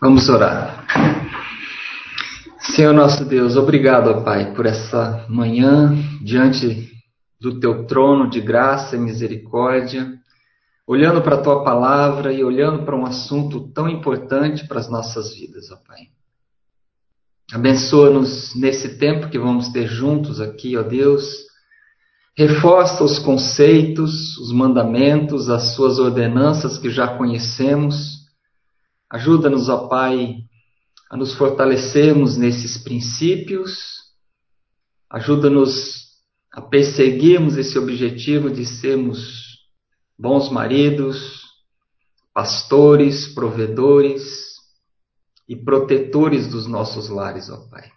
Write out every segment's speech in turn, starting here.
Vamos orar. Senhor nosso Deus, obrigado, Pai, por essa manhã diante do teu trono de graça e misericórdia, olhando para a tua palavra e olhando para um assunto tão importante para as nossas vidas, ó Pai. Abençoa-nos nesse tempo que vamos ter juntos aqui, ó Deus. Reforça os conceitos, os mandamentos, as suas ordenanças que já conhecemos Ajuda-nos, ó Pai, a nos fortalecermos nesses princípios. Ajuda-nos a perseguirmos esse objetivo de sermos bons maridos, pastores, provedores e protetores dos nossos lares, ó Pai.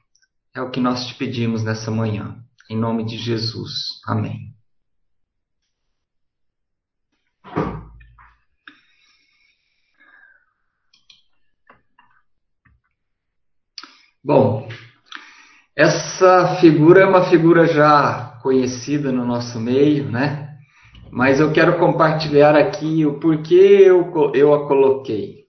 É o que nós te pedimos nessa manhã. Em nome de Jesus. Amém. Bom, essa figura é uma figura já conhecida no nosso meio, né? Mas eu quero compartilhar aqui o porquê eu, eu a coloquei.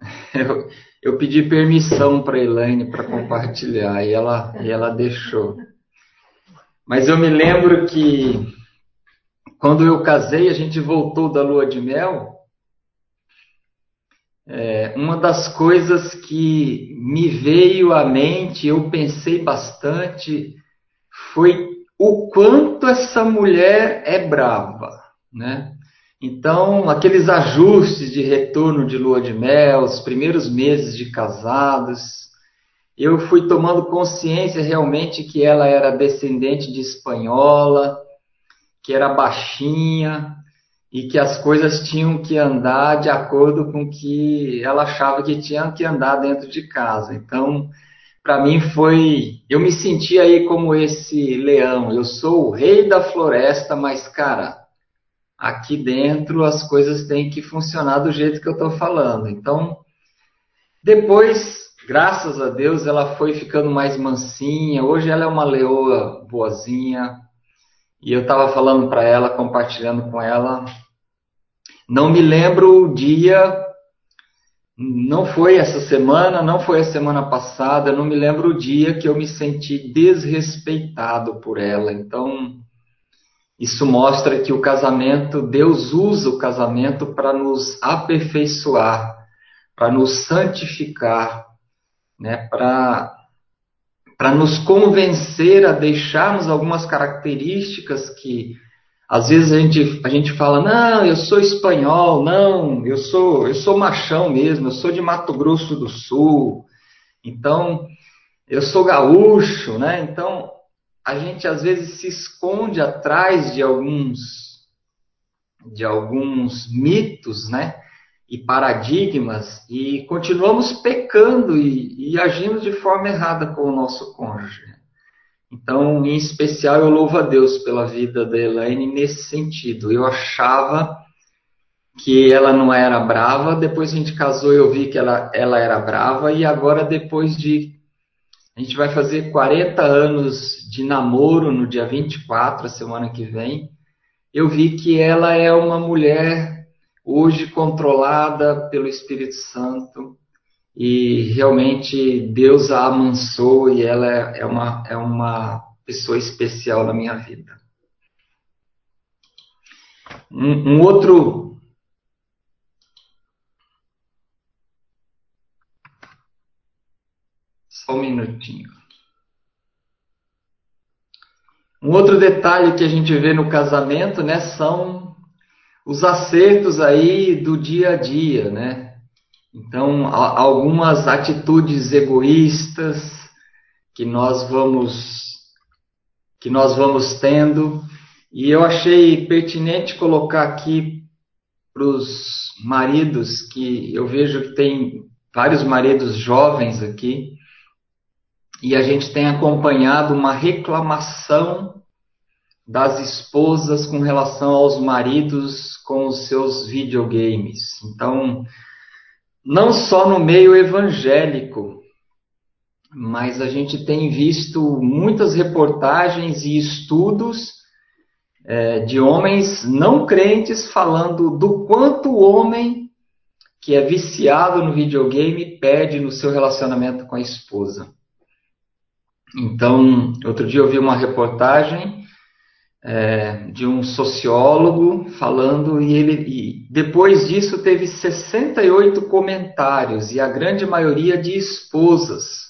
Eu, eu pedi permissão para a Elaine para compartilhar e ela, e ela deixou. Mas eu me lembro que quando eu casei, a gente voltou da lua de mel é, uma das coisas que me veio à mente, eu pensei bastante, foi o quanto essa mulher é brava, né? Então, aqueles ajustes de retorno de lua de mel, os primeiros meses de casados, eu fui tomando consciência realmente que ela era descendente de espanhola, que era baixinha, e que as coisas tinham que andar de acordo com que ela achava que tinham que andar dentro de casa. Então, para mim foi, eu me senti aí como esse leão. Eu sou o rei da floresta, mas cara, aqui dentro as coisas têm que funcionar do jeito que eu estou falando. Então, depois, graças a Deus, ela foi ficando mais mansinha. Hoje ela é uma leoa boazinha. E eu estava falando para ela, compartilhando com ela, não me lembro o dia, não foi essa semana, não foi a semana passada, não me lembro o dia que eu me senti desrespeitado por ela. Então, isso mostra que o casamento, Deus usa o casamento para nos aperfeiçoar, para nos santificar, né? para para nos convencer a deixarmos algumas características que às vezes a gente, a gente fala, não, eu sou espanhol, não, eu sou, eu sou machão mesmo, eu sou de Mato Grosso do Sul, então eu sou gaúcho, né? Então a gente às vezes se esconde atrás de alguns de alguns mitos, né? E paradigmas e continuamos pecando e, e agindo de forma errada com o nosso cônjuge. Então, em especial, eu louvo a Deus pela vida da Elaine nesse sentido. Eu achava que ela não era brava, depois a gente casou eu vi que ela, ela era brava, e agora, depois de. A gente vai fazer 40 anos de namoro no dia 24, a semana que vem. Eu vi que ela é uma mulher hoje controlada pelo Espírito Santo, e realmente Deus a amansou e ela é uma, é uma pessoa especial na minha vida. Um, um outro. Só um minutinho. Um outro detalhe que a gente vê no casamento, né, são os acertos aí do dia a dia, né? Então, algumas atitudes egoístas que nós vamos que nós vamos tendo, e eu achei pertinente colocar aqui para os maridos que eu vejo que tem vários maridos jovens aqui, e a gente tem acompanhado uma reclamação das esposas com relação aos maridos com os seus videogames. Então, não só no meio evangélico, mas a gente tem visto muitas reportagens e estudos é, de homens não crentes falando do quanto o homem que é viciado no videogame perde no seu relacionamento com a esposa. Então, outro dia eu vi uma reportagem é, de um sociólogo falando e ele e depois disso teve 68 comentários e a grande maioria de esposas.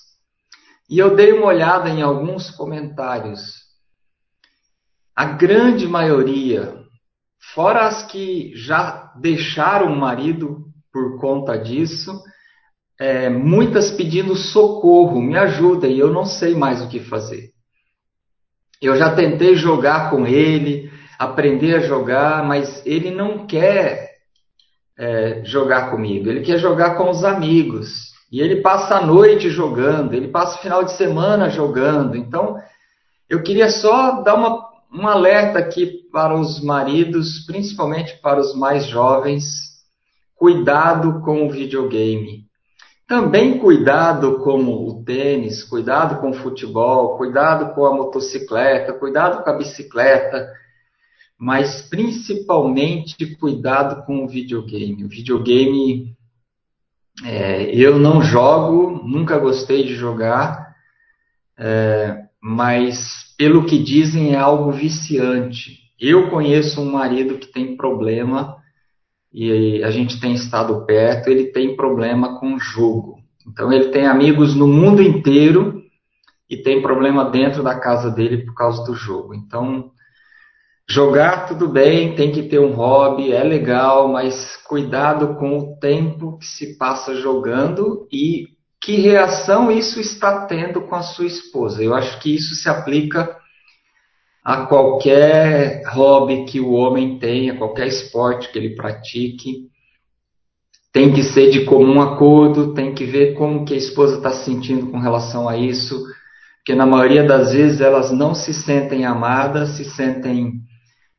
E eu dei uma olhada em alguns comentários. A grande maioria, fora as que já deixaram o marido por conta disso, é, muitas pedindo socorro, me ajuda, e eu não sei mais o que fazer. Eu já tentei jogar com ele, aprender a jogar, mas ele não quer é, jogar comigo, ele quer jogar com os amigos. E ele passa a noite jogando, ele passa o final de semana jogando. Então, eu queria só dar uma, um alerta aqui para os maridos, principalmente para os mais jovens. Cuidado com o videogame. Também cuidado com o tênis, cuidado com o futebol, cuidado com a motocicleta, cuidado com a bicicleta, mas principalmente cuidado com o videogame. O videogame é, eu não jogo, nunca gostei de jogar, é, mas pelo que dizem é algo viciante. Eu conheço um marido que tem problema e a gente tem estado perto, ele tem problema com jogo. Então ele tem amigos no mundo inteiro e tem problema dentro da casa dele por causa do jogo. Então, jogar tudo bem, tem que ter um hobby, é legal, mas cuidado com o tempo que se passa jogando e que reação isso está tendo com a sua esposa. Eu acho que isso se aplica a qualquer hobby que o homem tenha, qualquer esporte que ele pratique. Tem que ser de comum acordo, tem que ver como que a esposa está se sentindo com relação a isso, porque na maioria das vezes elas não se sentem amadas, se sentem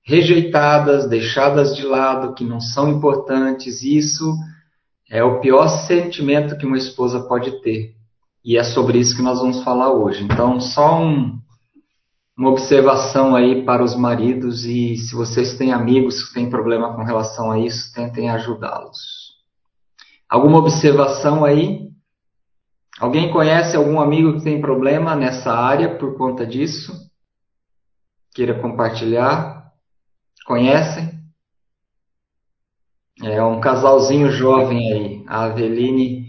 rejeitadas, deixadas de lado, que não são importantes. Isso é o pior sentimento que uma esposa pode ter. E é sobre isso que nós vamos falar hoje. Então, só um, uma observação aí para os maridos e se vocês têm amigos que têm problema com relação a isso, tentem ajudá-los. Alguma observação aí? Alguém conhece algum amigo que tem problema nessa área por conta disso? Queira compartilhar? Conhecem? É um casalzinho jovem aí, a Aveline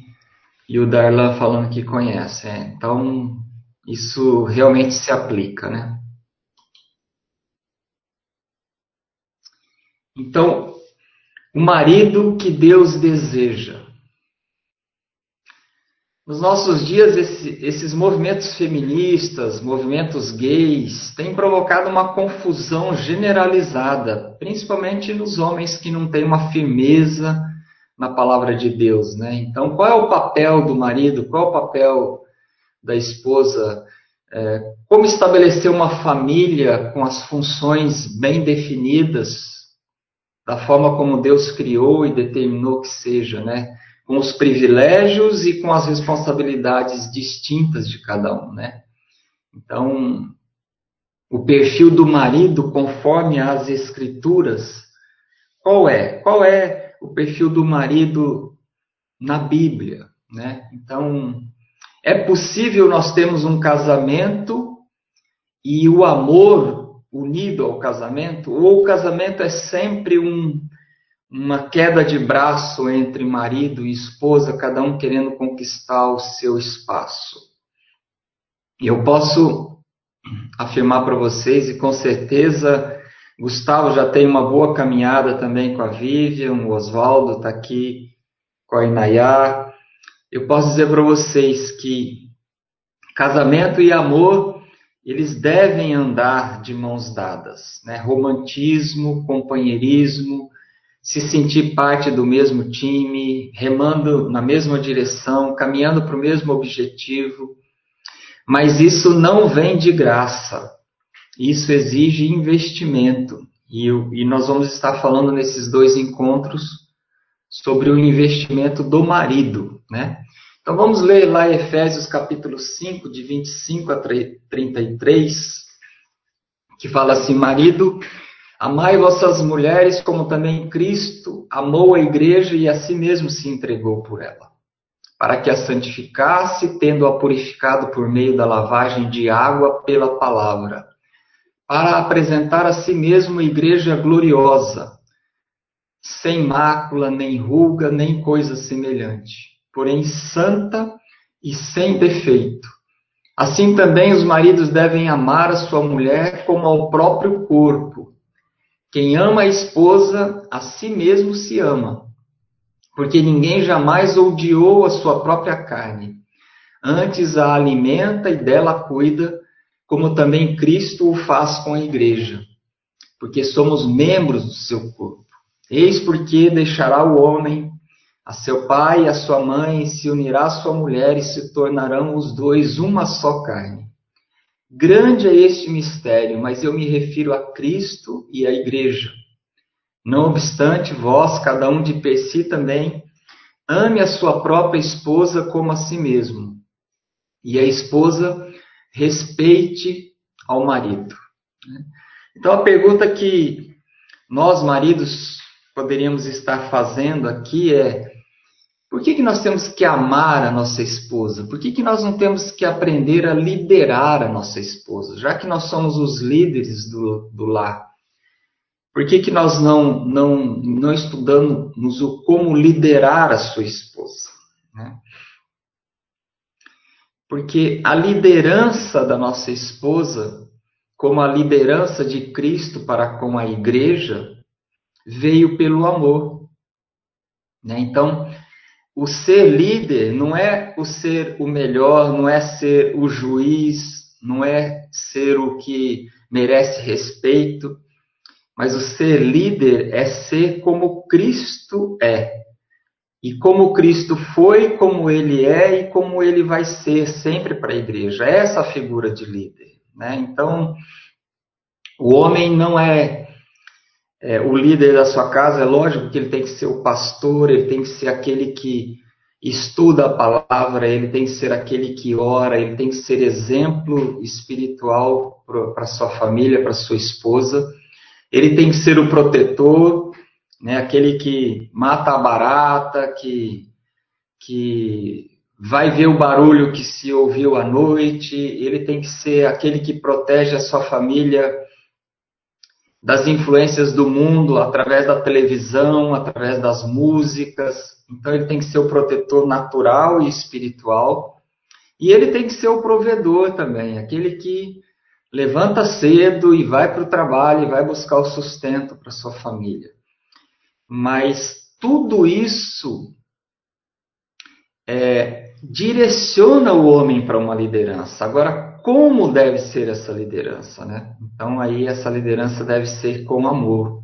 e o Darlan falando que conhecem. É, então, isso realmente se aplica, né? Então, o marido que Deus deseja. Nos nossos dias, esse, esses movimentos feministas, movimentos gays, têm provocado uma confusão generalizada, principalmente nos homens que não têm uma firmeza na palavra de Deus, né? Então, qual é o papel do marido? Qual é o papel da esposa? É, como estabelecer uma família com as funções bem definidas? Da forma como Deus criou e determinou que seja, né? Com os privilégios e com as responsabilidades distintas de cada um, né? Então, o perfil do marido, conforme as escrituras, qual é? Qual é o perfil do marido na Bíblia, né? Então, é possível nós termos um casamento e o amor unido ao casamento, ou o casamento é sempre um, uma queda de braço entre marido e esposa, cada um querendo conquistar o seu espaço. E eu posso afirmar para vocês, e com certeza Gustavo já tem uma boa caminhada também com a Vivian, o Oswaldo está aqui com a Inayá. Eu posso dizer para vocês que casamento e amor eles devem andar de mãos dadas, né? Romantismo, companheirismo, se sentir parte do mesmo time, remando na mesma direção, caminhando para o mesmo objetivo. Mas isso não vem de graça. Isso exige investimento. E, e nós vamos estar falando nesses dois encontros sobre o investimento do marido, né? Então vamos ler lá Efésios capítulo 5, de 25 a 33, que fala assim: Marido, Amai vossas mulheres como também Cristo amou a igreja e a si mesmo se entregou por ela, para que a santificasse, tendo-a purificado por meio da lavagem de água pela palavra, para apresentar a si mesmo igreja gloriosa, sem mácula, nem ruga, nem coisa semelhante, porém santa e sem defeito. Assim também os maridos devem amar a sua mulher como ao próprio corpo. Quem ama a esposa, a si mesmo se ama, porque ninguém jamais odiou a sua própria carne. Antes a alimenta e dela cuida, como também Cristo o faz com a igreja, porque somos membros do seu corpo. Eis porque deixará o homem a seu pai e a sua mãe, se unirá sua mulher, e se tornarão os dois uma só carne. Grande é este mistério, mas eu me refiro a Cristo e à Igreja. Não obstante, vós, cada um de per si também, ame a sua própria esposa como a si mesmo, e a esposa respeite ao marido. Então, a pergunta que nós, maridos, poderíamos estar fazendo aqui é: por que, que nós temos que amar a nossa esposa? Por que, que nós não temos que aprender a liderar a nossa esposa? Já que nós somos os líderes do, do lar, por que, que nós não, não, não estudamos o como liderar a sua esposa? Né? Porque a liderança da nossa esposa, como a liderança de Cristo para com a igreja, veio pelo amor. Né? Então, o ser líder não é o ser o melhor, não é ser o juiz, não é ser o que merece respeito, mas o ser líder é ser como Cristo é. E como Cristo foi, como ele é e como ele vai ser sempre para a igreja. É essa a figura de líder. Né? Então, o homem não é é, o líder da sua casa, é lógico que ele tem que ser o pastor, ele tem que ser aquele que estuda a palavra, ele tem que ser aquele que ora, ele tem que ser exemplo espiritual para sua família, para sua esposa. Ele tem que ser o protetor, né, aquele que mata a barata, que, que vai ver o barulho que se ouviu à noite. Ele tem que ser aquele que protege a sua família das influências do mundo através da televisão, através das músicas. Então ele tem que ser o protetor natural e espiritual. E ele tem que ser o provedor também, aquele que levanta cedo e vai para o trabalho e vai buscar o sustento para sua família. Mas tudo isso é, direciona o homem para uma liderança. Agora, como deve ser essa liderança, né? Então aí essa liderança deve ser com amor.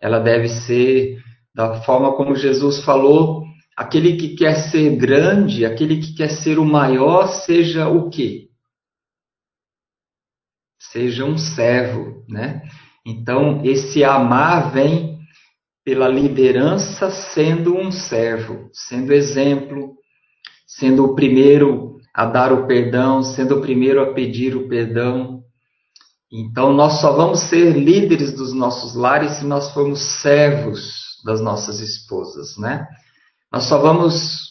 Ela deve ser da forma como Jesus falou, aquele que quer ser grande, aquele que quer ser o maior, seja o quê? Seja um servo, né? Então esse amar vem pela liderança sendo um servo, sendo exemplo, sendo o primeiro a dar o perdão, sendo o primeiro a pedir o perdão. Então, nós só vamos ser líderes dos nossos lares se nós formos servos das nossas esposas, né? Nós só vamos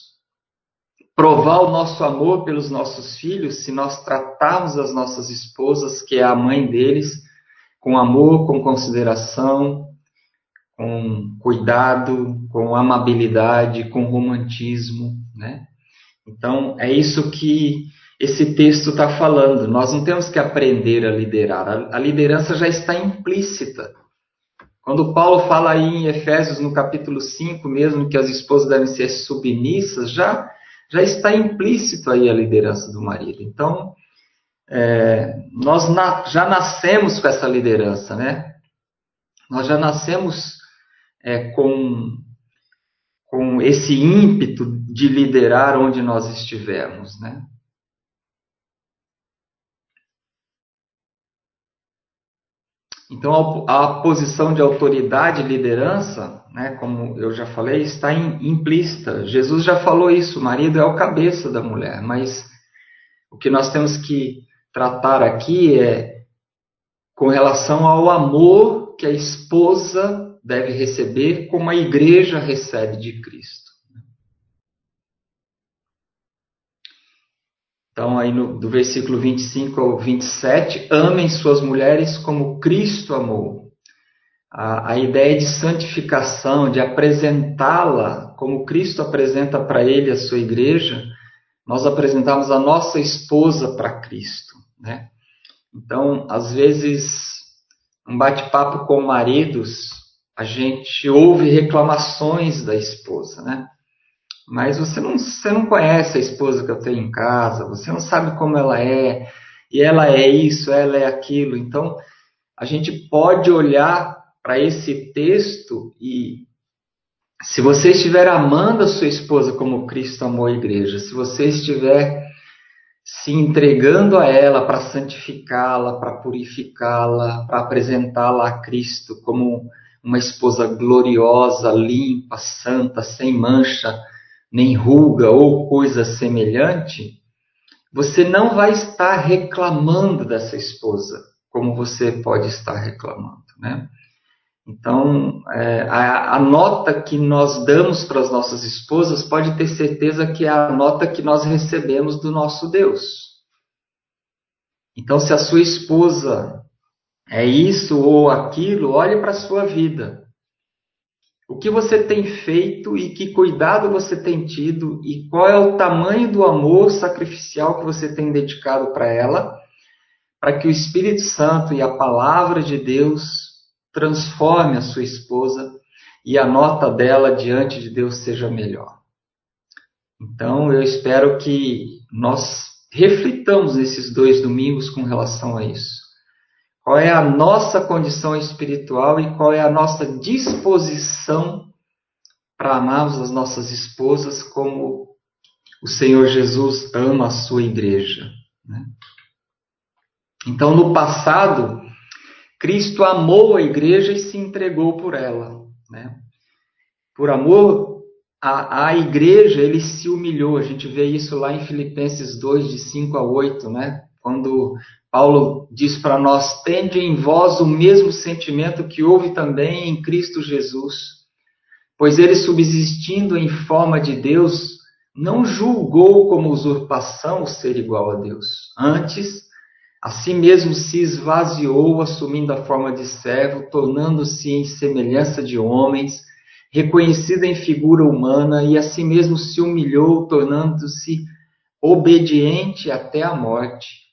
provar o nosso amor pelos nossos filhos se nós tratarmos as nossas esposas, que é a mãe deles, com amor, com consideração, com cuidado, com amabilidade, com romantismo, né? Então, é isso que esse texto está falando. Nós não temos que aprender a liderar. A, liderança já está implícita. Quando Paulo fala aí em Efésios, no capítulo 5 mesmo, que as esposas devem ser submissas, já, já está implícito aí a liderança do marido. Então, é, nós na, já nascemos com essa liderança, né? Nós já nascemos é, com com esse ímpeto de liderar onde nós estivermos, né? Então, a, posição de autoridade e liderança, né, como eu já falei, está implícita. Jesus já falou isso: o marido é o cabeça da mulher, mas o que nós temos que tratar aqui é com relação ao amor que a esposa deve receber, como a igreja recebe de Cristo. Então, aí no, do versículo 25 ao 27, amem suas mulheres como Cristo amou. A, a ideia de santificação, de apresentá-la como Cristo apresenta para ele a sua igreja, nós apresentamos a nossa esposa para Cristo, né? Então, às vezes, um bate-papo com maridos, a gente ouve reclamações da esposa, né? Mas você não, você não conhece a esposa que eu tenho em casa, você não sabe como ela é, e ela é isso, ela é aquilo. Então, a gente pode olhar para esse texto e se você estiver amando a sua esposa como Cristo amou a igreja, se você estiver se entregando a ela para santificá-la, para purificá-la, para apresentá-la a Cristo como uma esposa gloriosa, limpa, santa, sem mancha, nem ruga ou coisa semelhante, você não vai estar reclamando dessa esposa como você pode estar reclamando, né? Então, é, a, a, nota que nós damos para as nossas esposas pode ter certeza que é a nota que nós recebemos do nosso Deus. Então, se a sua esposa é isso ou aquilo, olhe para a sua vida. O que você tem feito e que cuidado você tem tido e qual é o tamanho do amor sacrificial que você tem dedicado para ela, para que o Espírito Santo e a palavra de Deus transforme a sua esposa e a nota dela diante de Deus seja melhor. Então, eu espero que nós reflitamos nesses dois domingos com relação a isso. Qual é a nossa condição espiritual e qual é a nossa disposição para amarmos as nossas esposas como o Senhor Jesus ama a sua igreja. Né? Então, no passado, Cristo amou a igreja e se entregou por ela. Né? Por amor à, à igreja, ele se humilhou. A gente vê isso lá em Filipenses 2, de 5 a 8, né? Quando Paulo diz para nós: tende em vós o mesmo sentimento que houve também em Cristo Jesus. Pois ele, subsistindo em forma de Deus, não julgou como usurpação o ser igual a Deus. Antes, a si mesmo se esvaziou, assumindo a forma de servo, tornando-se em semelhança de homens, reconhecido em figura humana, e a si mesmo se humilhou, tornando-se obediente até a morte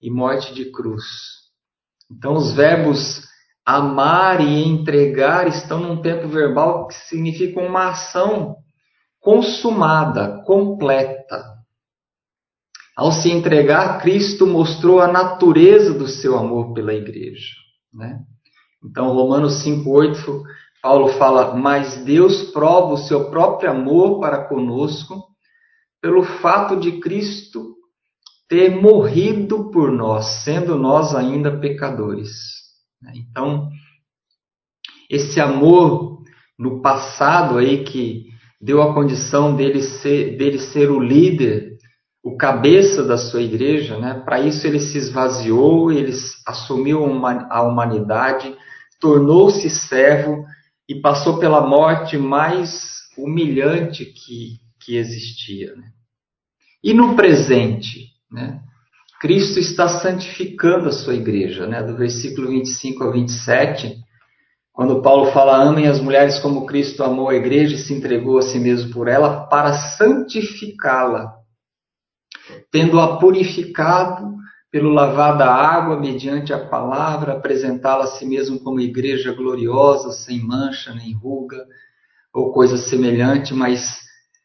e morte de cruz. Então, os verbos amar e entregar estão num tempo verbal que significa uma ação consumada, completa. Ao se entregar, Cristo mostrou a natureza do seu amor pela igreja. Né? Então, Romanos 5,8, Paulo fala: Mas Deus prova o seu próprio amor para conosco pelo fato de Cristo ter morrido por nós, sendo nós ainda pecadores. Né? Então, esse amor no passado aí que deu a condição dele ser, dele ser o líder o cabeça da sua igreja, né? Para isso ele se esvaziou, ele assumiu a humanidade, tornou-se servo e passou pela morte mais humilhante que, que existia. Né? E no presente, né? Cristo está santificando a sua igreja, né? Do versículo 25 ao 27, quando Paulo fala: Amem as mulheres como Cristo amou a igreja e se entregou a si mesmo por ela, para santificá-la tendo-a purificado pelo lavar da água mediante a palavra, apresentá-la a si mesmo como igreja gloriosa, sem mancha nem ruga ou coisa semelhante, mas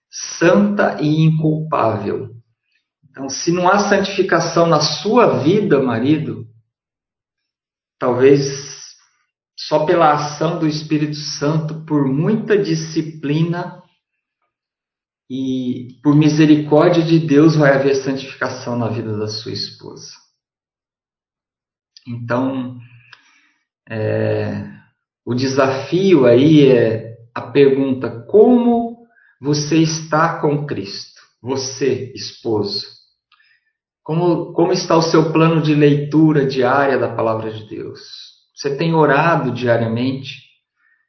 santa e inculpável. Então, se não há santificação na sua vida, marido, talvez só pela ação do Espírito Santo, por muita disciplina, e por misericórdia de Deus vai haver santificação na vida da sua esposa. Então, é, o desafio aí é a pergunta: como você está com Cristo? Você, esposo. Como, como está o seu plano de leitura diária da palavra de Deus? Você tem orado diariamente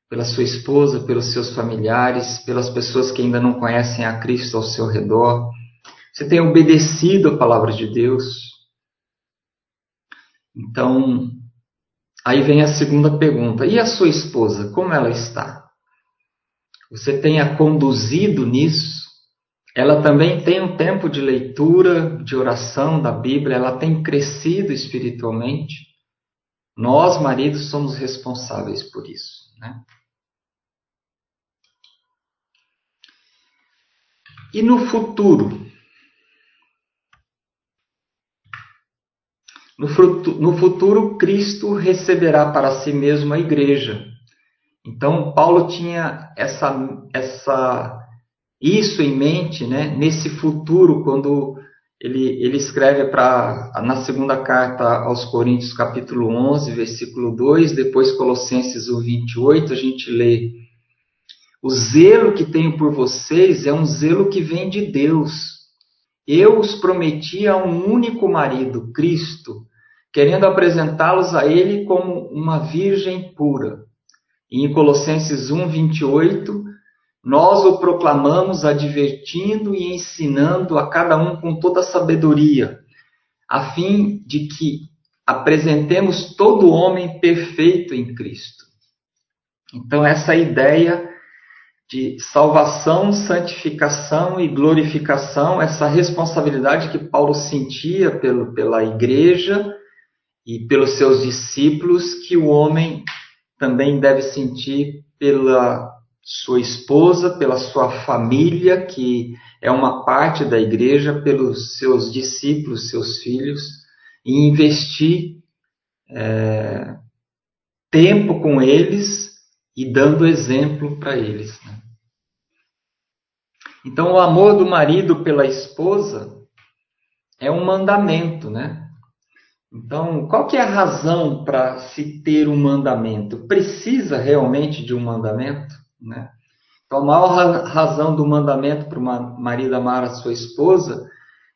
pela sua esposa, pelos seus familiares, pelas pessoas que ainda não conhecem a Cristo ao seu redor? Você tem obedecido a palavra de Deus? Então, aí vem a segunda pergunta: e a sua esposa, como ela está? Você tem a conduzido nisso? Ela também tem um tempo de leitura, de oração da Bíblia, ela tem crescido espiritualmente. Nós, maridos, somos responsáveis por isso. Né? E no futuro? No, no futuro, Cristo receberá para si mesmo a igreja. Então, Paulo tinha essa, essa isso em mente, né, nesse futuro, quando ele, ele escreve para na segunda carta aos Coríntios, capítulo 11, versículo 2, depois Colossenses 1, 28, a gente lê: O zelo que tenho por vocês é um zelo que vem de Deus. Eu os prometi a um único marido, Cristo, querendo apresentá-los a Ele como uma virgem pura. E em Colossenses 1, 28, nós o proclamamos advertindo e ensinando a cada um com toda sabedoria, a fim de que apresentemos todo homem perfeito em Cristo. Então, essa ideia de salvação, santificação e glorificação, essa responsabilidade que Paulo sentia pelo, pela igreja e pelos seus discípulos, que o homem também deve sentir pela sua esposa, pela sua família, que é uma parte da igreja, pelos seus discípulos, seus filhos, e investir é, tempo com eles e dando exemplo para eles. Né? Então, o amor do marido pela esposa é um mandamento, né? Então, qual que é a razão para se ter um mandamento? Precisa realmente de um mandamento? Né? Então, a maior razão do mandamento para o marido amar a sua esposa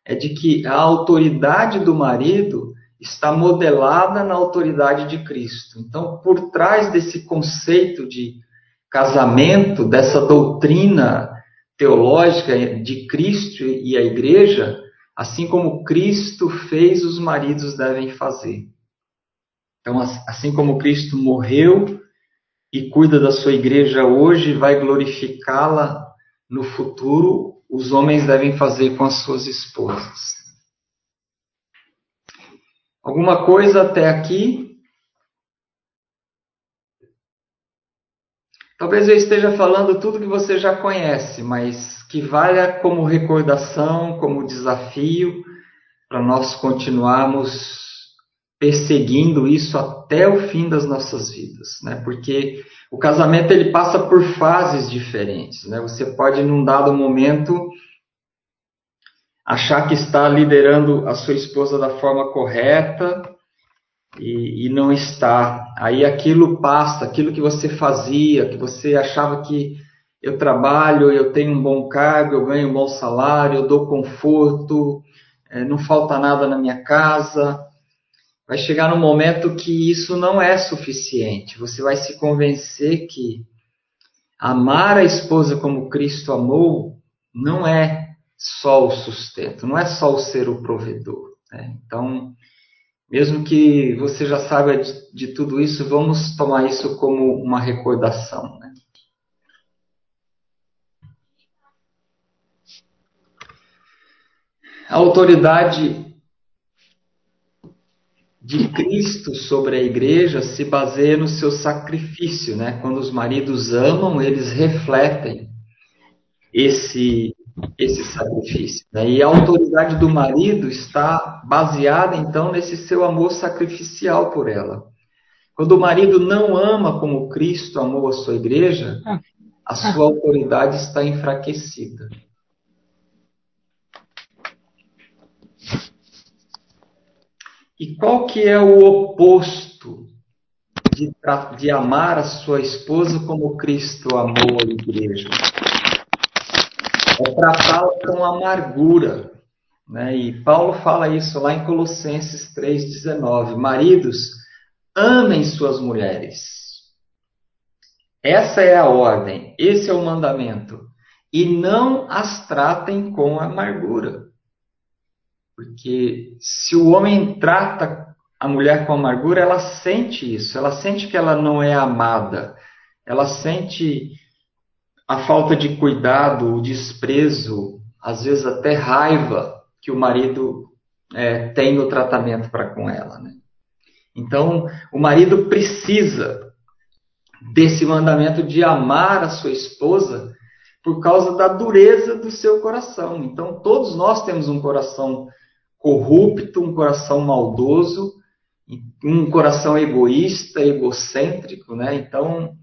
é de que a autoridade do marido está modelada na autoridade de Cristo. Então, por trás desse conceito de casamento, dessa doutrina teológica de Cristo e a igreja, assim como Cristo fez, os maridos devem fazer. Então, assim como Cristo morreu e cuida da sua igreja hoje vai glorificá-la no futuro, os homens devem fazer com as suas esposas. Alguma coisa até aqui? Talvez eu esteja falando tudo que você já conhece, mas que valha como recordação, como desafio, para nós continuarmos perseguindo isso até o fim das nossas vidas, né? Porque o casamento ele passa por fases diferentes, né? Você pode num dado momento achar que está liderando a sua esposa da forma correta e, e não está. Aí aquilo passa, aquilo que você fazia, que você achava que eu trabalho, eu tenho um bom cargo, eu ganho um bom salário, eu dou conforto, é, não falta nada na minha casa vai chegar no momento que isso não é suficiente. Você vai se convencer que amar a esposa como Cristo amou não é só o sustento, não é só o ser o provedor. Né? Então, mesmo que você já saiba de, de, tudo isso, vamos tomar isso como uma recordação. Né? A autoridade de Cristo sobre a igreja se baseia no seu sacrifício, né? Quando os maridos amam, eles refletem esse esse sacrifício. Né? E a autoridade do marido está baseada então nesse seu amor sacrificial por ela. Quando o marido não ama como Cristo amou a sua igreja, a sua autoridade está enfraquecida. E qual que é o oposto de, de amar a sua esposa como Cristo amou a igreja? É tratá-la com amargura. Né? E Paulo fala isso lá em Colossenses 3,19. Maridos, amem suas mulheres. Essa é a ordem, esse é o mandamento. E não as tratem com amargura. Porque se o homem trata a mulher com amargura, ela sente isso, ela sente que ela não é amada, ela sente a falta de cuidado, o desprezo, às vezes até raiva que o marido é, tem no tratamento para com ela. Né? Então, o marido precisa desse mandamento de amar a sua esposa por causa da dureza do seu coração. Então, todos nós temos um coração corrupto, um coração maldoso, um coração egoísta, egocêntrico, né? Então,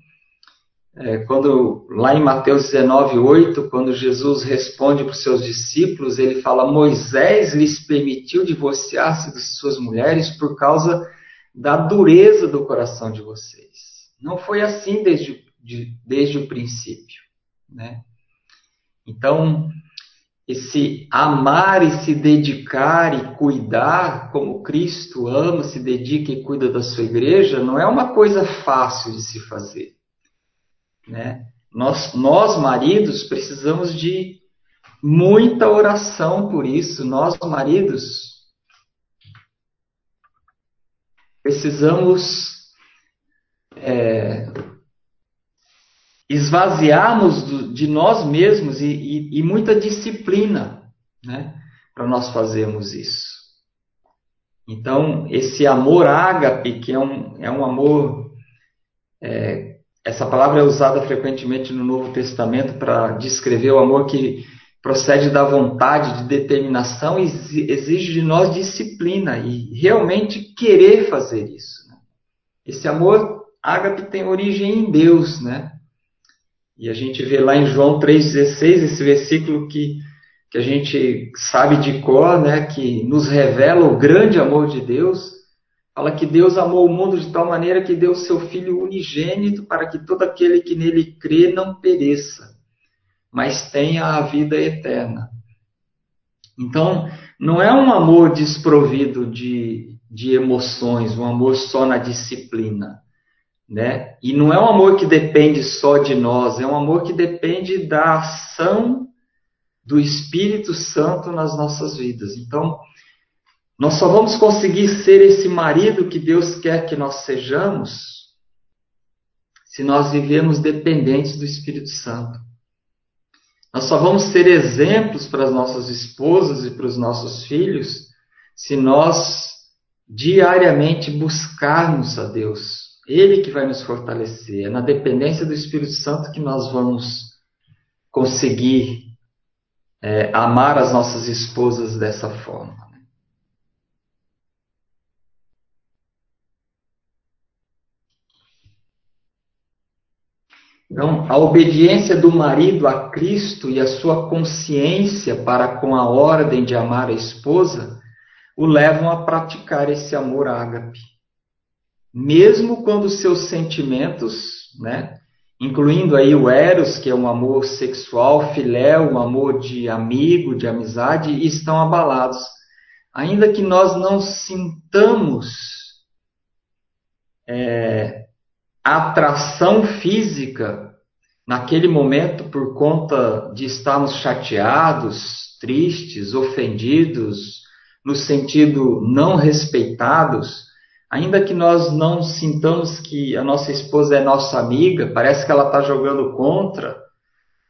é, quando lá em Mateus 19, 8, quando Jesus responde para os seus discípulos, ele fala: Moisés lhes permitiu divorciar-se de suas mulheres por causa da dureza do coração de vocês. Não foi assim desde, de, desde o princípio. Né? Então, esse amar e se dedicar e cuidar, como Cristo ama, se dedica e cuida da sua igreja, não é uma coisa fácil de se fazer. Né? Nós, nós, maridos, precisamos de muita oração por isso. Nós, maridos, precisamos é, esvaziarmos de nós mesmos e, e, e muita disciplina né, para nós fazermos isso. Então, esse amor ágape, que é um, é um amor é, essa palavra é usada frequentemente no Novo Testamento para descrever o amor que procede da vontade, de determinação e exige de nós disciplina e realmente querer fazer isso. Né? Esse amor ágape tem origem em Deus, né? E a gente vê lá em João 3,16 esse versículo que, que a gente sabe de cor, né? Que nos revela o grande amor de Deus Fala que Deus amou o mundo de tal maneira que deu seu Filho unigênito para que todo aquele que nele crê não pereça, mas tenha a vida eterna. Então, não é um amor desprovido de, de emoções, um amor só na disciplina. Né? E não é um amor que depende só de nós, é um amor que depende da ação do Espírito Santo nas nossas vidas. Então, nós só vamos conseguir ser esse marido que Deus quer que nós sejamos se nós vivemos dependentes do Espírito Santo. Nós só vamos ser exemplos para as nossas esposas e para os nossos filhos se nós diariamente buscarmos a Deus. Ele que vai nos fortalecer. É na dependência do Espírito Santo que nós vamos conseguir é, amar as nossas esposas dessa forma. Então, a obediência do marido a Cristo e a sua consciência para com a ordem de amar a esposa o levam a praticar esse amor ágape. Mesmo quando seus sentimentos, né, incluindo aí o eros, que é um amor sexual, filé, um amor de amigo, de amizade, estão abalados. Ainda que nós não sintamos é, atração física naquele momento por conta de estarmos chateados, tristes, ofendidos, no sentido não respeitados, ainda que nós não sintamos que a nossa esposa é nossa amiga, parece que ela está jogando contra,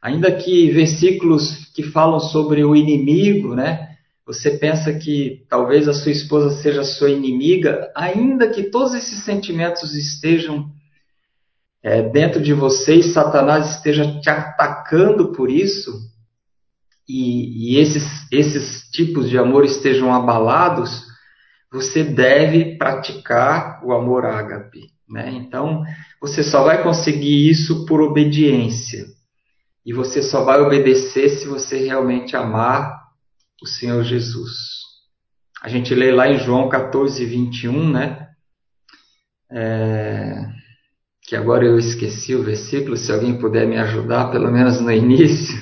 ainda que versículos que falam sobre o inimigo, né? Você pensa que talvez a sua esposa seja sua inimiga, ainda que todos esses sentimentos estejam é, dentro de vocês Satanás esteja te atacando por isso e, e esses, esses tipos de amor estejam abalados, você deve praticar o amor ágape. Né? Então, você só vai conseguir isso por obediência. E você só vai obedecer se você realmente amar o Senhor Jesus. A gente lê lá em João 14, 21, né? É que agora eu esqueci o versículo, se alguém puder me ajudar, pelo menos no início.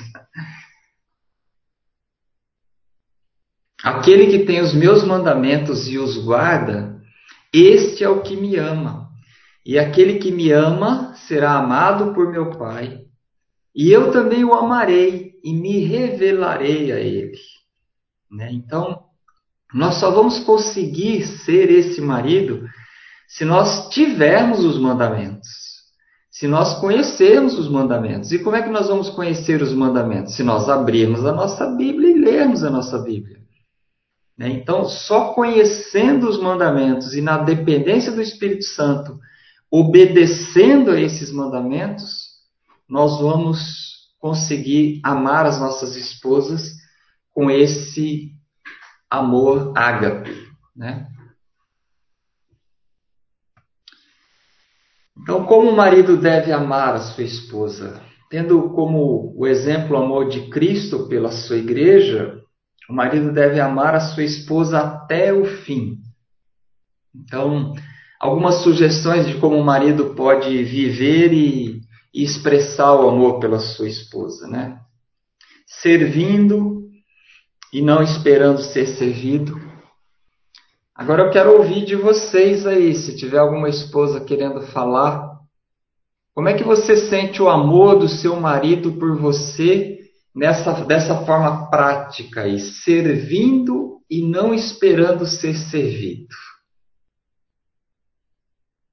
Aquele que tem os meus mandamentos e os guarda, Este é o que me ama. E aquele que me ama será amado por meu Pai. E eu também o amarei e me revelarei a ele. Né? Então, nós só vamos conseguir ser esse marido se nós tivermos os mandamentos, se nós conhecermos os mandamentos. E como é que nós vamos conhecer os mandamentos? Se nós abrirmos a nossa Bíblia e lermos a nossa Bíblia. Né? Então, só conhecendo os mandamentos e na dependência do Espírito Santo, obedecendo a esses mandamentos, nós vamos conseguir amar as nossas esposas com esse amor ágape, né? Então, como o marido deve amar a sua esposa? Tendo como o exemplo o amor de Cristo pela sua igreja, o marido deve amar a sua esposa até o fim. Então, algumas sugestões de como o marido pode viver e, e expressar o amor pela sua esposa, né? Servindo e não esperando ser servido. Agora eu quero ouvir de vocês aí, se tiver alguma esposa querendo falar. Como é que você sente o amor do seu marido por você nessa, dessa forma prática aí, servindo e não esperando ser servido?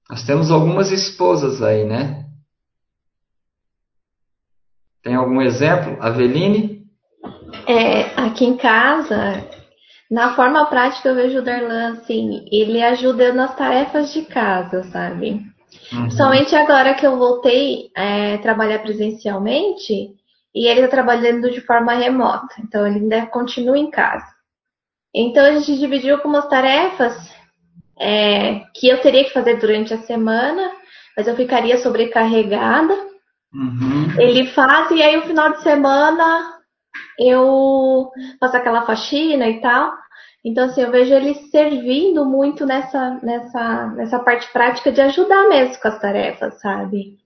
Nós temos algumas esposas aí, né? Tem algum exemplo? Aveline? É, aqui em casa, na forma prática, eu vejo o Darlan assim, ele ajuda nas tarefas de casa, sabe? Uhum. Somente agora que eu voltei a é, trabalhar presencialmente, e ele está trabalhando de forma remota, então ele ainda continua em casa. Então a gente dividiu algumas tarefas é, que eu teria que fazer durante a semana, mas eu ficaria sobrecarregada. Uhum. Ele faz e aí o final de semana eu faço aquela faxina e tal. Então, assim, eu vejo ele servindo muito nessa, nessa, nessa parte prática de ajudar mesmo com as tarefas, sabe?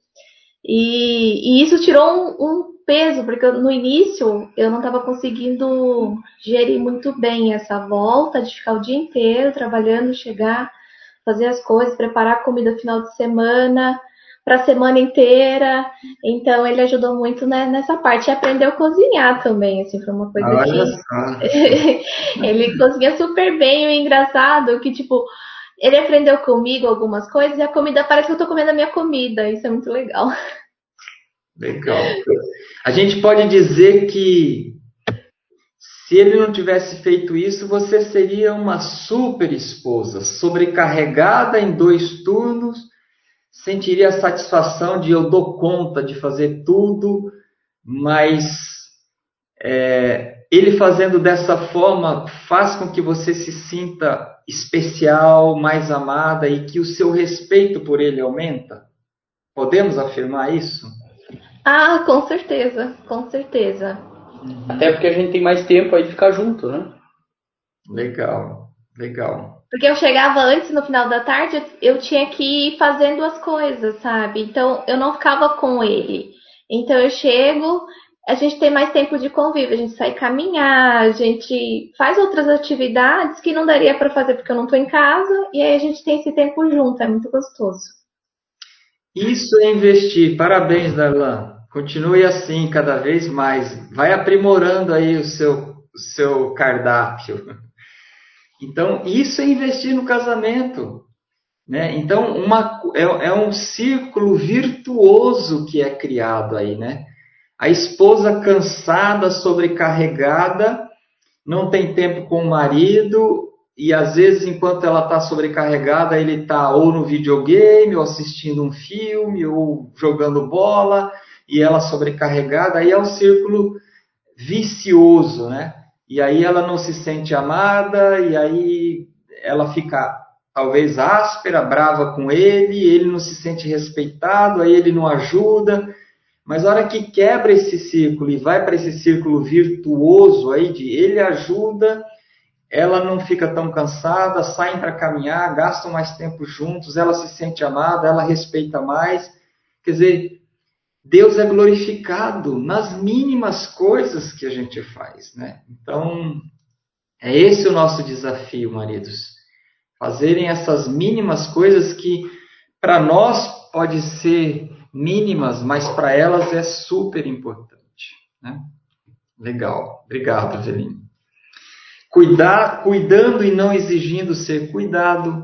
E, e isso tirou um, um peso, porque eu, no início eu não estava conseguindo gerir muito bem essa volta de ficar o dia inteiro trabalhando, chegar, fazer as coisas, preparar a comida final de semana para a semana inteira. Então ele ajudou muito né, nessa parte e aprendeu a cozinhar também, assim, foi uma coisa Olha que ele cozinha super bem, e engraçado que tipo ele aprendeu comigo algumas coisas e a comida parece que eu estou comendo a minha comida. Isso é muito legal. Legal. A gente pode dizer que se ele não tivesse feito isso, você seria uma super esposa, sobrecarregada em dois turnos, sentiria a satisfação de eu dou conta de fazer tudo, mas é, ele fazendo dessa forma faz com que você se sinta especial, mais amada e que o seu respeito por ele aumenta? Podemos afirmar isso? Ah, com certeza, com certeza. Até porque a gente tem mais tempo aí de ficar junto, né? Legal, legal. Porque eu chegava antes, no final da tarde, eu tinha que ir fazendo as coisas, sabe? Então eu não ficava com ele. Então eu chego, a gente tem mais tempo de convívio, a gente sai caminhar, a gente faz outras atividades que não daria para fazer porque eu não tô em casa, e aí a gente tem esse tempo junto, é muito gostoso. Isso é investir. Parabéns, Darlan. Continue assim cada vez mais. Vai aprimorando aí o seu, o seu cardápio. Então, isso é investir no casamento. Né? Então, uma, é, é um círculo virtuoso que é criado aí. Né? A esposa cansada, sobrecarregada, não tem tempo com o marido, e às vezes, enquanto ela está sobrecarregada, ele está ou no videogame, ou assistindo um filme, ou jogando bola, e ela sobrecarregada, aí é um círculo vicioso, né? E aí ela não se sente amada, e aí ela fica talvez áspera, brava com ele, ele não se sente respeitado, aí ele não ajuda. Mas a hora que quebra esse círculo e vai para esse círculo virtuoso aí de ele ajuda, ela não fica tão cansada, saem para caminhar, gastam mais tempo juntos, ela se sente amada, ela respeita mais. Quer dizer, Deus é glorificado nas mínimas coisas que a gente faz, né? Então, é esse o nosso desafio, maridos. Fazerem essas mínimas coisas que para nós pode ser mínimas, mas para elas é super importante. Né? Legal, obrigado, Eveline. Cuidar, cuidando e não exigindo ser cuidado,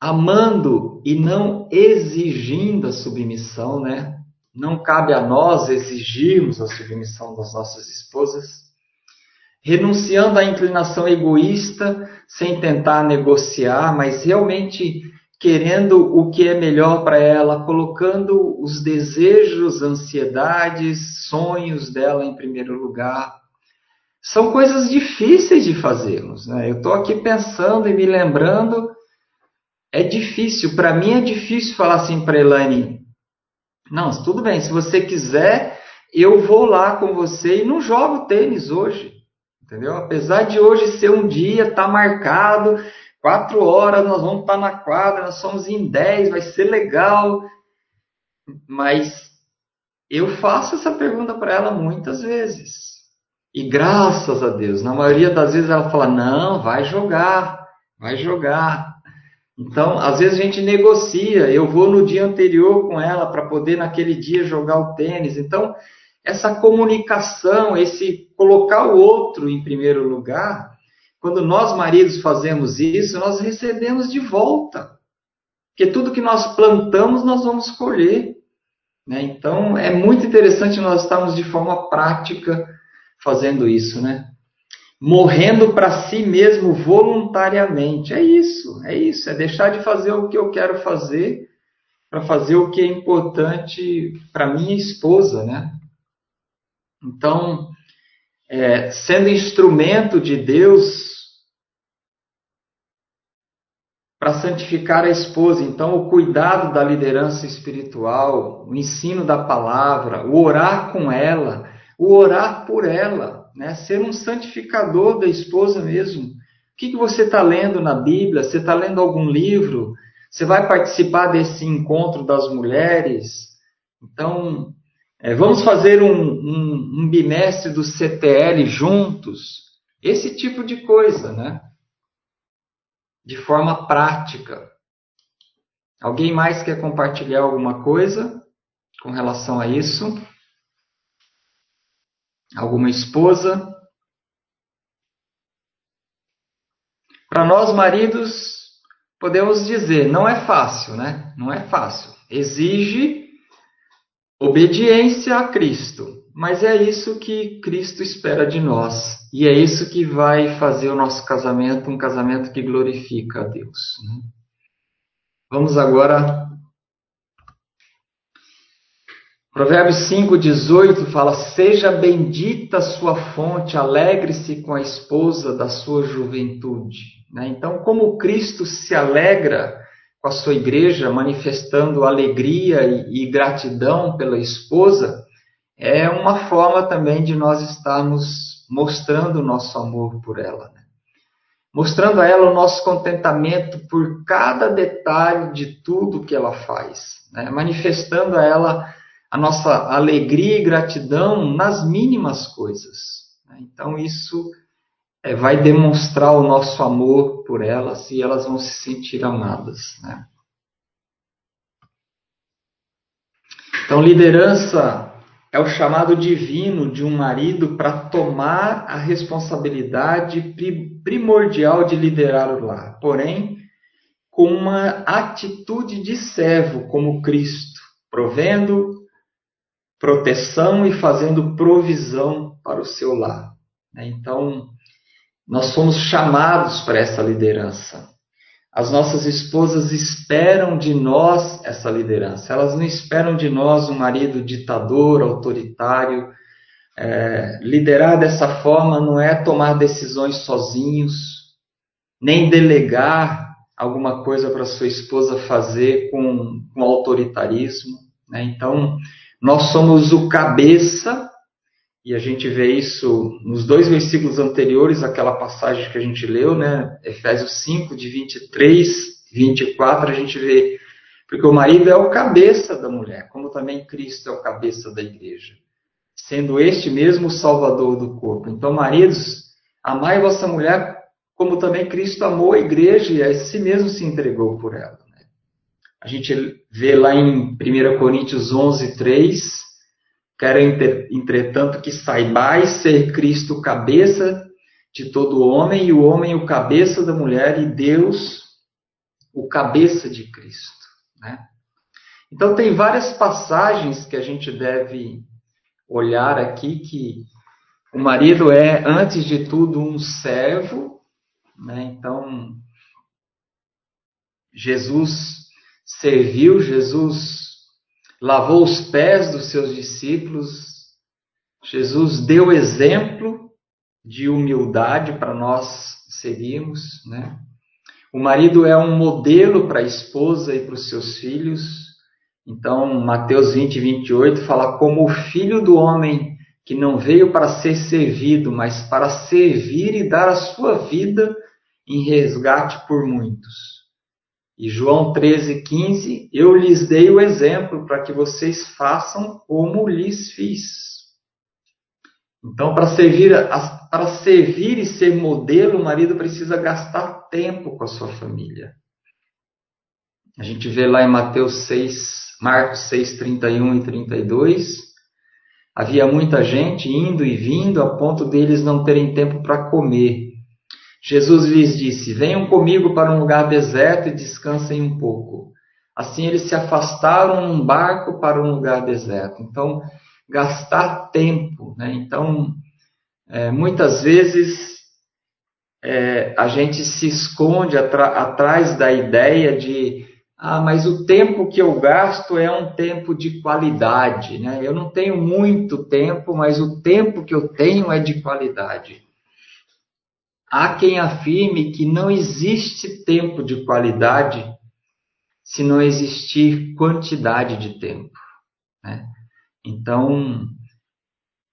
amando e não exigindo a submissão, né? Não cabe a nós exigirmos a submissão das nossas esposas. Renunciando à inclinação egoísta, sem tentar negociar, mas realmente querendo o que é melhor para ela, colocando os desejos, ansiedades, sonhos dela em primeiro lugar. São coisas difíceis de fazermos. Né? Eu estou aqui pensando e me lembrando. É difícil, para mim é difícil falar assim para Elaine: não, tudo bem, se você quiser, eu vou lá com você e não jogo tênis hoje. Entendeu? Apesar de hoje ser um dia, tá marcado, quatro horas nós vamos estar tá na quadra, nós somos em dez, vai ser legal. Mas eu faço essa pergunta para ela muitas vezes. E graças a Deus, na maioria das vezes ela fala: não, vai jogar, vai jogar. Então, às vezes a gente negocia, eu vou no dia anterior com ela para poder naquele dia jogar o tênis. Então, essa comunicação, esse colocar o outro em primeiro lugar, quando nós maridos fazemos isso, nós recebemos de volta. Porque tudo que nós plantamos, nós vamos colher. Né? Então, é muito interessante nós estarmos de forma prática fazendo isso, né? Morrendo para si mesmo voluntariamente. É isso, é isso, é deixar de fazer o que eu quero fazer para fazer o que é importante para minha esposa, né? Então, é, sendo instrumento de Deus para santificar a esposa, então o cuidado da liderança espiritual, o ensino da palavra, o orar com ela, o orar por ela né? Ser um santificador da esposa mesmo. O que, que você está lendo na Bíblia? Você está lendo algum livro? Você vai participar desse encontro das mulheres? Então, é, vamos fazer um, um, um bimestre do CTL juntos? Esse tipo de coisa, né? De forma prática. Alguém mais quer compartilhar alguma coisa com relação a isso? Alguma esposa. Para nós maridos, podemos dizer, não é fácil, né? Não é fácil. Exige obediência a Cristo, mas é isso que Cristo espera de nós. E é isso que vai fazer o nosso casamento um casamento que glorifica a Deus. Né? Vamos agora Provérbios 5,18 fala: Seja bendita sua fonte, alegre-se com a esposa da sua juventude. Né? Então, como Cristo se alegra com a sua igreja, manifestando alegria e, e gratidão pela esposa, é uma forma também de nós estarmos mostrando o nosso amor por ela. Né? Mostrando a ela o nosso contentamento por cada detalhe de tudo que ela faz, né? manifestando a ela a nossa alegria e gratidão nas mínimas coisas. Né? Então, isso é, vai demonstrar o nosso amor por elas e elas vão se sentir amadas. Né? Então, liderança é o chamado divino de um marido para tomar a responsabilidade primordial de liderar o lar, porém, com uma atitude de servo, como Cristo, provendo, proteção e fazendo provisão para o seu lar. Né? Então, nós somos chamados para essa liderança. As nossas esposas esperam de nós essa liderança. Elas não esperam de nós um marido ditador, autoritário. É, liderar dessa forma não é tomar decisões sozinhos, nem delegar alguma coisa para sua esposa fazer com, com autoritarismo. Né? Então, nós somos o cabeça, e a gente vê isso nos dois versículos anteriores, aquela passagem que a gente leu, né? Efésios 5, de 23, 24, a gente vê. Porque o marido é o cabeça da mulher, como também Cristo é o cabeça da igreja, sendo este mesmo o salvador do corpo. Então, maridos, amai vossa mulher como também Cristo amou a igreja e a si mesmo se entregou por ela. A gente vê lá em 1 Coríntios 11, 3, quero entretanto que saibais ser Cristo cabeça de todo homem e o homem o cabeça da mulher e Deus o cabeça de Cristo. Né? Então tem várias passagens que a gente deve olhar aqui que o marido é, antes de tudo, um servo, né? Então, Jesus serviu, Jesus lavou os pés dos seus discípulos, Jesus deu exemplo de humildade para nós seguirmos, né? O marido é um modelo para a esposa e para os seus filhos. Então, Mateus 20, 28 fala como o filho do homem que não veio para ser servido, mas para servir e dar a sua vida em resgate por muitos. E João 13,15, eu lhes dei o exemplo para que vocês façam como lhes fiz. Então, para servir, para servir e ser modelo, o marido precisa gastar tempo com a sua família. A gente vê lá em Mateus 6, Marcos 6, 31 e 32, Havia muita gente indo e vindo a ponto deles não terem tempo para comer. Jesus lhes disse: Venham comigo para um lugar deserto e descansem um pouco. Assim eles se afastaram num barco para um lugar deserto. Então, gastar tempo. Né? Então, é, muitas vezes é, a gente se esconde atrás da ideia de ah, mas o tempo que eu gasto é um tempo de qualidade, né? Eu não tenho muito tempo, mas o tempo que eu tenho é de qualidade. Há quem afirme que não existe tempo de qualidade se não existir quantidade de tempo, né? Então,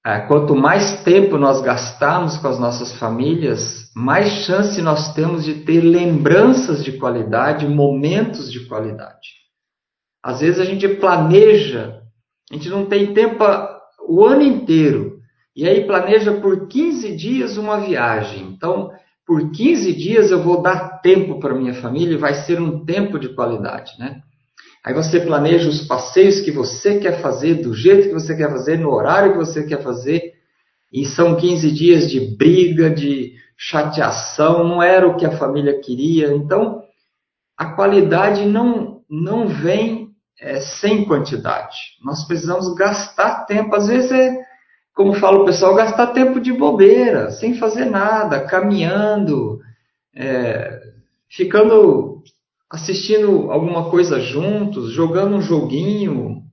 é, quanto mais tempo nós gastarmos com as nossas famílias, mais chance nós temos de ter lembranças de qualidade, momentos de qualidade. Às vezes a gente planeja, a gente não tem tempo o ano inteiro, e aí planeja por 15 dias uma viagem. Então, por 15 dias eu vou dar tempo para minha família e vai ser um tempo de qualidade, né? Aí você planeja os passeios que você quer fazer, do jeito que você quer fazer, no horário que você quer fazer. E são 15 dias de briga, de chateação, não era o que a família queria. Então, a qualidade não, não vem é, sem quantidade. Nós precisamos gastar tempo. Às vezes é, como fala o pessoal, gastar tempo de bobeira, sem fazer nada, caminhando, é, ficando assistindo alguma coisa juntos, jogando um joguinho.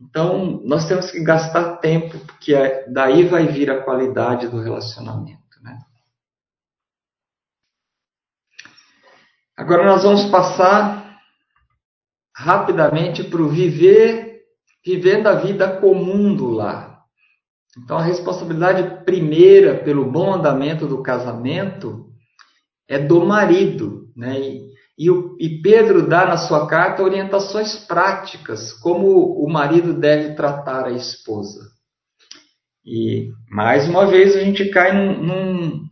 Então, nós temos que gastar tempo, porque é, daí vai vir a qualidade do relacionamento. Né? Agora nós vamos passar rapidamente para o viver, vivendo a vida comum do lar. Então, a responsabilidade primeira pelo bom andamento do casamento é do marido, né? E, e, o, e Pedro dá na sua carta orientações práticas, como o marido deve tratar a esposa. E, mais uma vez, a gente cai num, num,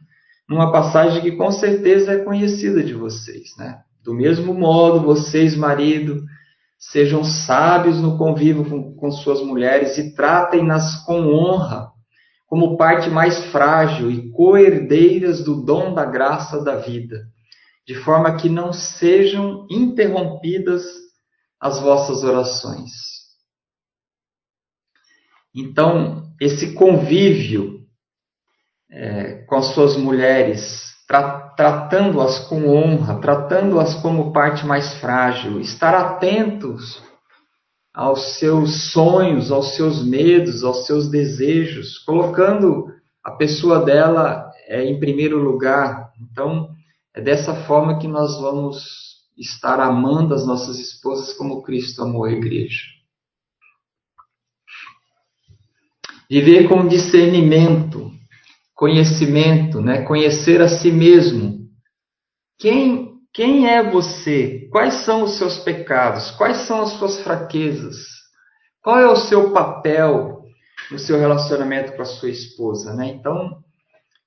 numa passagem que com certeza é conhecida de vocês. Né? Do mesmo modo, vocês, marido, sejam sábios no convívio com, com suas mulheres e tratem-nas com honra, como parte mais frágil e co-herdeiras do dom da graça da vida de forma que não sejam interrompidas as vossas orações. Então, esse convívio é, com as suas mulheres, tra tratando-as com honra, tratando-as como parte mais frágil, estar atentos aos seus sonhos, aos seus medos, aos seus desejos, colocando a pessoa dela é, em primeiro lugar. Então, é dessa forma que nós vamos estar amando as nossas esposas como Cristo amou a igreja. Viver com discernimento, conhecimento, né? conhecer a si mesmo. Quem, quem é você? Quais são os seus pecados? Quais são as suas fraquezas? Qual é o seu papel no seu relacionamento com a sua esposa? Né? Então,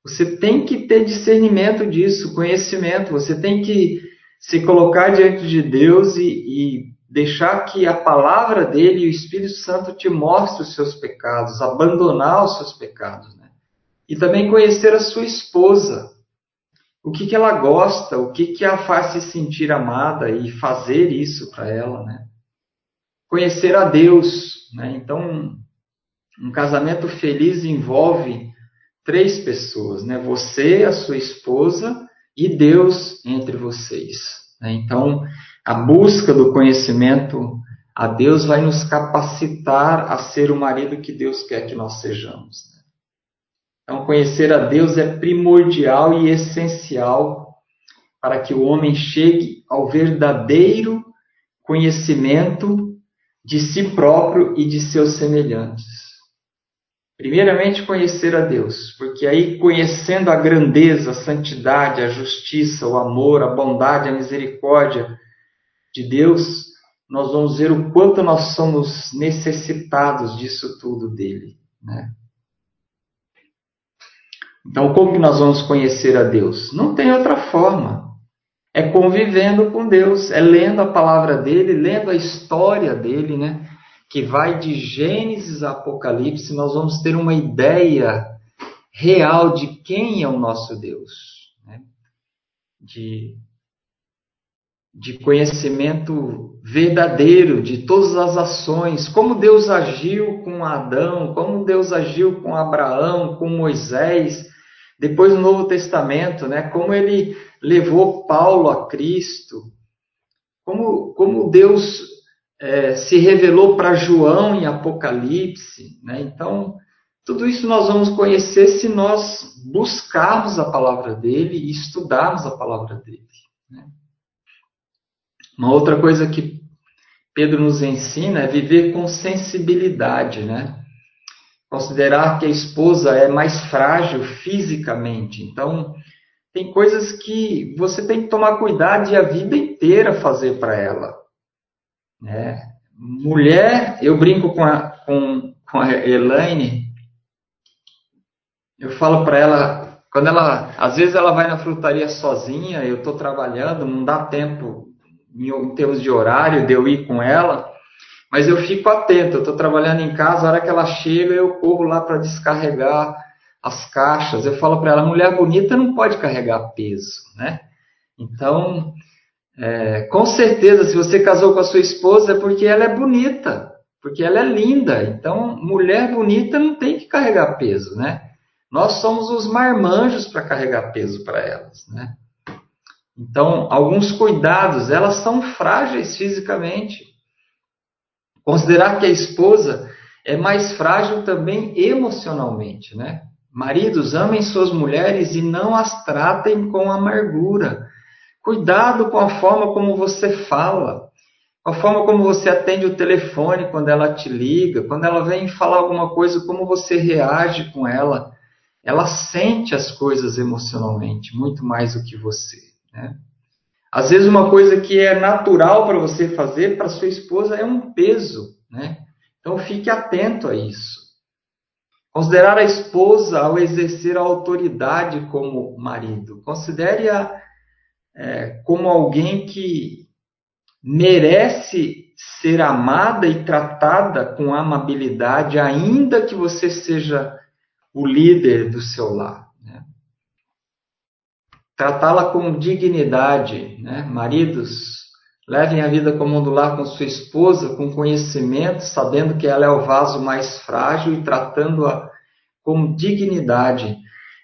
Você tem que ter discernimento disso, conhecimento. Você tem que se colocar diante de Deus e, e deixar que a palavra dele e o Espírito Santo te mostre os seus pecados, abandonar os seus pecados. E também conhecer a sua esposa. O que, que ela gosta, o que, que a faz se sentir amada e fazer isso para ela. Né? Conhecer a Deus. Né? Então, um casamento feliz envolve três pessoas, né? Você, a sua esposa e Deus entre vocês. Né? Então, a busca do conhecimento a Deus vai nos capacitar a ser o marido que Deus quer que nós sejamos. Né? Então, conhecer a Deus é primordial e essencial para que o homem chegue ao verdadeiro conhecimento de si próprio e de seus semelhantes. Primeiramente, conhecer a Deus, porque aí, conhecendo a grandeza, a santidade, a justiça, o amor, a bondade, a misericórdia de Deus, nós vamos ver o quanto nós somos necessitados disso tudo dele. Né? Então, como que nós vamos conhecer a Deus? Não tem outra forma. É convivendo com Deus, é lendo a palavra dele, lendo a história dele, né? que vai de Gênesis a Apocalipse, nós vamos ter uma ideia real de quem é o nosso Deus, né? de, de conhecimento verdadeiro de todas as ações, como Deus agiu com Adão, como Deus agiu com Abraão, com Moisés, depois no Novo Testamento, né? como ele levou Paulo a Cristo, como, como Deus é, se revelou para João em Apocalipse. Né? Então, tudo isso nós vamos conhecer se nós buscarmos a palavra dele e estudarmos a palavra dele. Né? Uma outra coisa que Pedro nos ensina é viver com sensibilidade, né? Considerar que a esposa é mais frágil fisicamente. Então, tem coisas que você tem que tomar cuidado e a vida inteira fazer para ela. Né? Mulher, eu brinco com a, com, com a Elaine, eu falo para ela, quando ela, às vezes ela vai na frutaria sozinha, eu estou trabalhando, não dá tempo em, termos de horário de eu ir com ela, mas eu fico atento, eu estou trabalhando em casa, a hora que ela chega eu corro lá para descarregar as caixas, eu falo para ela, mulher bonita não pode carregar peso, né? Então, é, com certeza, se você casou com a sua esposa é porque ela é bonita, porque ela é linda. Então, mulher bonita não tem que carregar peso, né? Nós somos os marmanjos para carregar peso para elas, né? Então, alguns cuidados, elas são frágeis fisicamente. Considerar que a esposa é mais frágil também emocionalmente, né? Maridos, amem suas mulheres e não as tratem com amargura Cuidado com a forma como você fala, a forma como você atende o telefone quando ela te liga, quando ela vem falar alguma coisa, como você reage com ela. Ela sente as coisas emocionalmente, muito mais do que você. Né? Às vezes, uma coisa que é natural para você fazer, para sua esposa, é um peso. Né? Então, fique atento a isso. Considerar a esposa ao exercer a autoridade como marido. Considere-a é, como alguém que merece ser amada e tratada com amabilidade, ainda que você seja o líder do seu lar. Tratá-la com dignidade. Né? Maridos, levem a vida como do lar com sua esposa, com conhecimento, sabendo que ela é o vaso mais frágil e tratando-a com dignidade.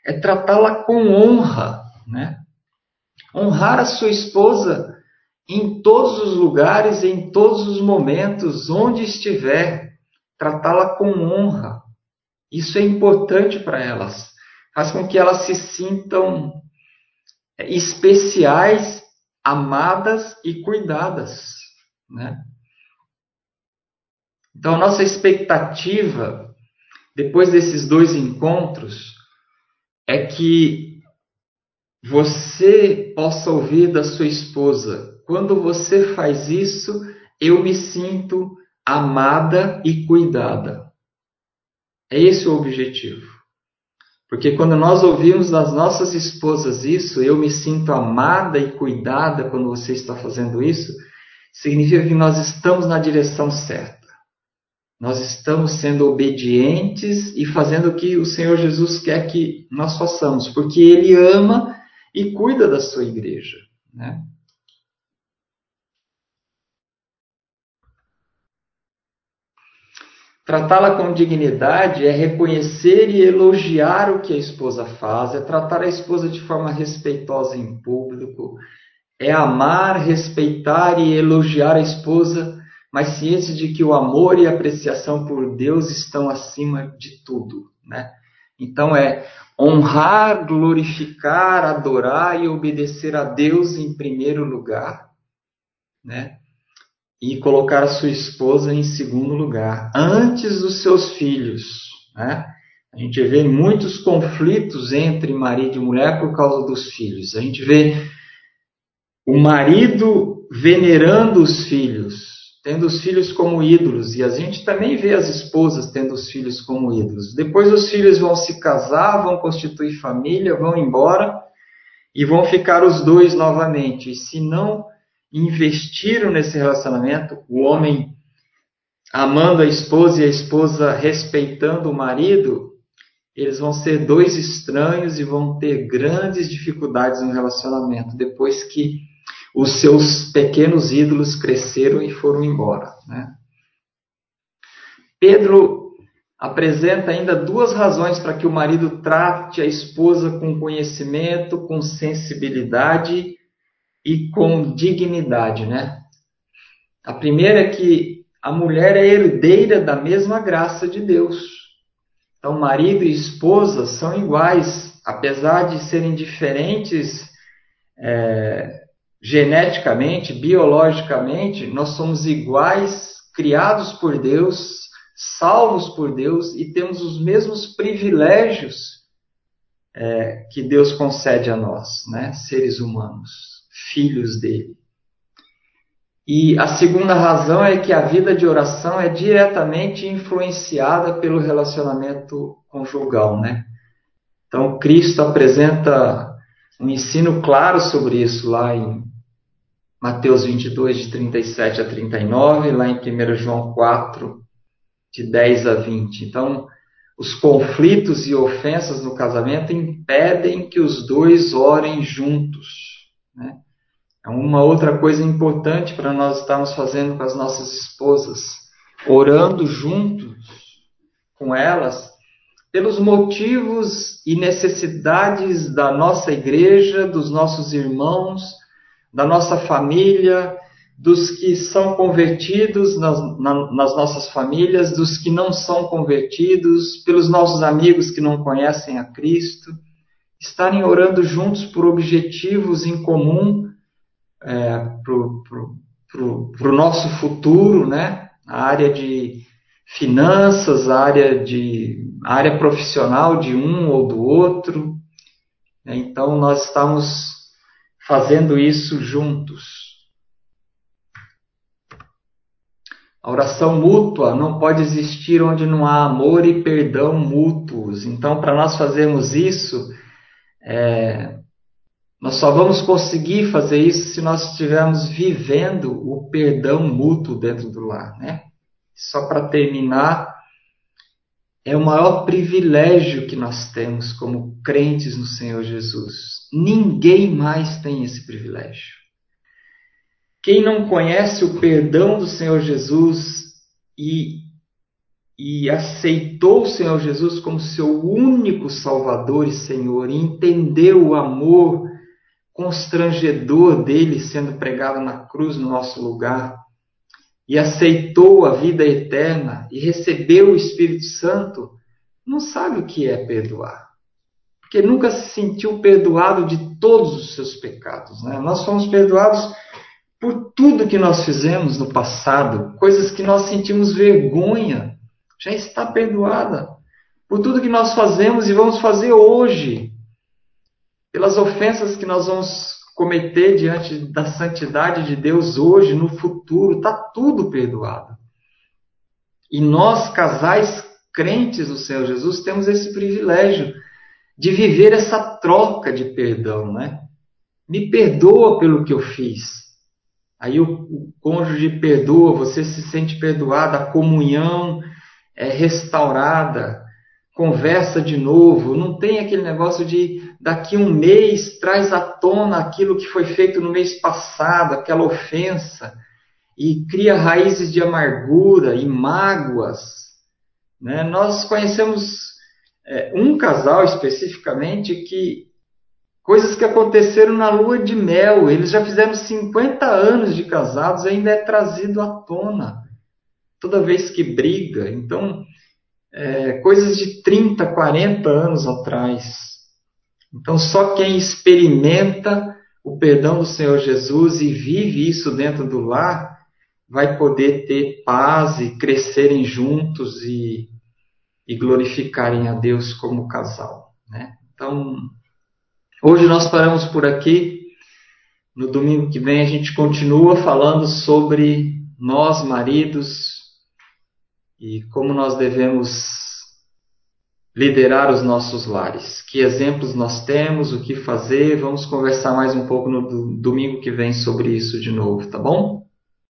É tratá-la com honra. Né? honrar a sua esposa em todos os lugares, em todos os momentos, onde estiver, tratá-la com honra. Isso é importante para elas. Faz com que elas se sintam especiais, amadas e cuidadas. Né? Então, nossa expectativa, depois desses dois encontros, é que você possa ouvir da sua esposa: quando você faz isso, eu me sinto amada e cuidada. É esse o objetivo. Porque quando nós ouvimos das nossas esposas isso, eu me sinto amada e cuidada quando você está fazendo isso, significa que nós estamos na direção certa. Nós estamos sendo obedientes e fazendo o que o Senhor Jesus quer que nós façamos, porque Ele ama e cuida da sua igreja. Né? Tratá-la com dignidade é reconhecer e elogiar o que a esposa faz, é tratar a esposa de forma respeitosa em público, é amar, respeitar e elogiar a esposa, mas ciente de que o amor e a apreciação por Deus estão acima de tudo, né? Então é honrar, glorificar, adorar e obedecer a Deus em primeiro lugar, né? E colocar sua esposa em segundo lugar, antes dos seus filhos. Né? A gente vê muitos conflitos entre marido e mulher por causa dos filhos. A gente vê o marido venerando os filhos, tendo os filhos como ídolos, e a gente também vê as esposas tendo os filhos como ídolos. Depois os filhos vão se casar, vão constituir família, vão embora e vão ficar os dois novamente. E se não investiram nesse relacionamento, o homem amando a esposa e a esposa respeitando o marido, eles vão ser dois estranhos e vão ter grandes dificuldades no relacionamento depois que os seus pequenos ídolos cresceram e foram embora. Né? Pedro apresenta ainda duas razões para que o marido trate a esposa com conhecimento, com sensibilidade e com dignidade, né? A primeira é que a mulher é herdeira da mesma graça de Deus. Então, marido e esposa são iguais, apesar de serem diferentes é, geneticamente, biologicamente, nós somos iguais, criados por Deus, salvos por Deus e temos os mesmos privilégios é, que Deus concede a nós, né, seres humanos filhos dele. E a segunda razão é que a vida de oração é diretamente influenciada pelo relacionamento conjugal, né? Então, Cristo apresenta um ensino claro sobre isso lá em Mateus 22, de 37 a 39, lá em 1 João 4, de 10 a 20. Então, os conflitos e ofensas no casamento impedem que os dois orem juntos. Né? É uma outra coisa importante para nós estarmos fazendo com as nossas esposas, orando juntos com elas pelos motivos e necessidades da nossa igreja, dos nossos irmãos, da nossa família, dos que são convertidos nas, na, nas nossas famílias, dos que não são convertidos, pelos nossos amigos que não conhecem a Cristo, estarem orando juntos por objetivos em comum é, para o nosso futuro, né? A área de finanças, a área de a área profissional de um ou do outro. Né? Então nós estamos fazendo isso juntos. A oração mútua não pode existir onde não há amor e perdão mútuos. Então, para nós fazermos isso, é, nós só vamos conseguir fazer isso se nós estivermos vivendo o perdão mútuo dentro do lar, né? Só para terminar, é o maior privilégio que nós temos como crentes no Senhor Jesus. Ninguém mais tem esse privilégio. Quem não conhece o perdão do Senhor Jesus e, e aceitou o Senhor Jesus como seu único Salvador e Senhor, e entendeu o amor constrangedor dele sendo pregado na cruz no nosso lugar, e aceitou a vida eterna e recebeu o Espírito Santo, não sabe o que é perdoar. Porque nunca se sentiu perdoado de todos os seus pecados. Né? Nós fomos perdoados por tudo que nós fizemos no passado, coisas que nós sentimos vergonha, já está perdoada. Por tudo que nós fazemos e vamos fazer hoje, pelas ofensas que nós vamos cometer diante da santidade de Deus hoje, no futuro, está tudo perdoado. E nós, casais crentes do Senhor Jesus, temos esse privilégio de viver essa troca de perdão, né? Me perdoa pelo que eu fiz. Aí o, o cônjuge perdoa, você se sente perdoada, a comunhão é restaurada, conversa de novo, não tem aquele negócio de daqui um mês traz à tona aquilo que foi feito no mês passado, aquela ofensa, e cria raízes de amargura e mágoas. Né? Nós conhecemos é, um casal especificamente que coisas que aconteceram na lua de mel, eles já fizeram 50 anos de casados, ainda é trazido à tona toda vez que briga. Então, é, coisas de 30, 40 anos atrás. Então, só quem experimenta o perdão do Senhor Jesus e vive isso dentro do lar vai poder ter paz e crescerem juntos e, e glorificarem a Deus como casal. Né? Então, hoje nós paramos por aqui. No domingo que vem a gente continua falando sobre nós, maridos, e como nós devemos liderar os nossos lares. Que exemplos nós temos, o que fazer. Vamos conversar mais um pouco no domingo que vem sobre isso de novo, tá bom?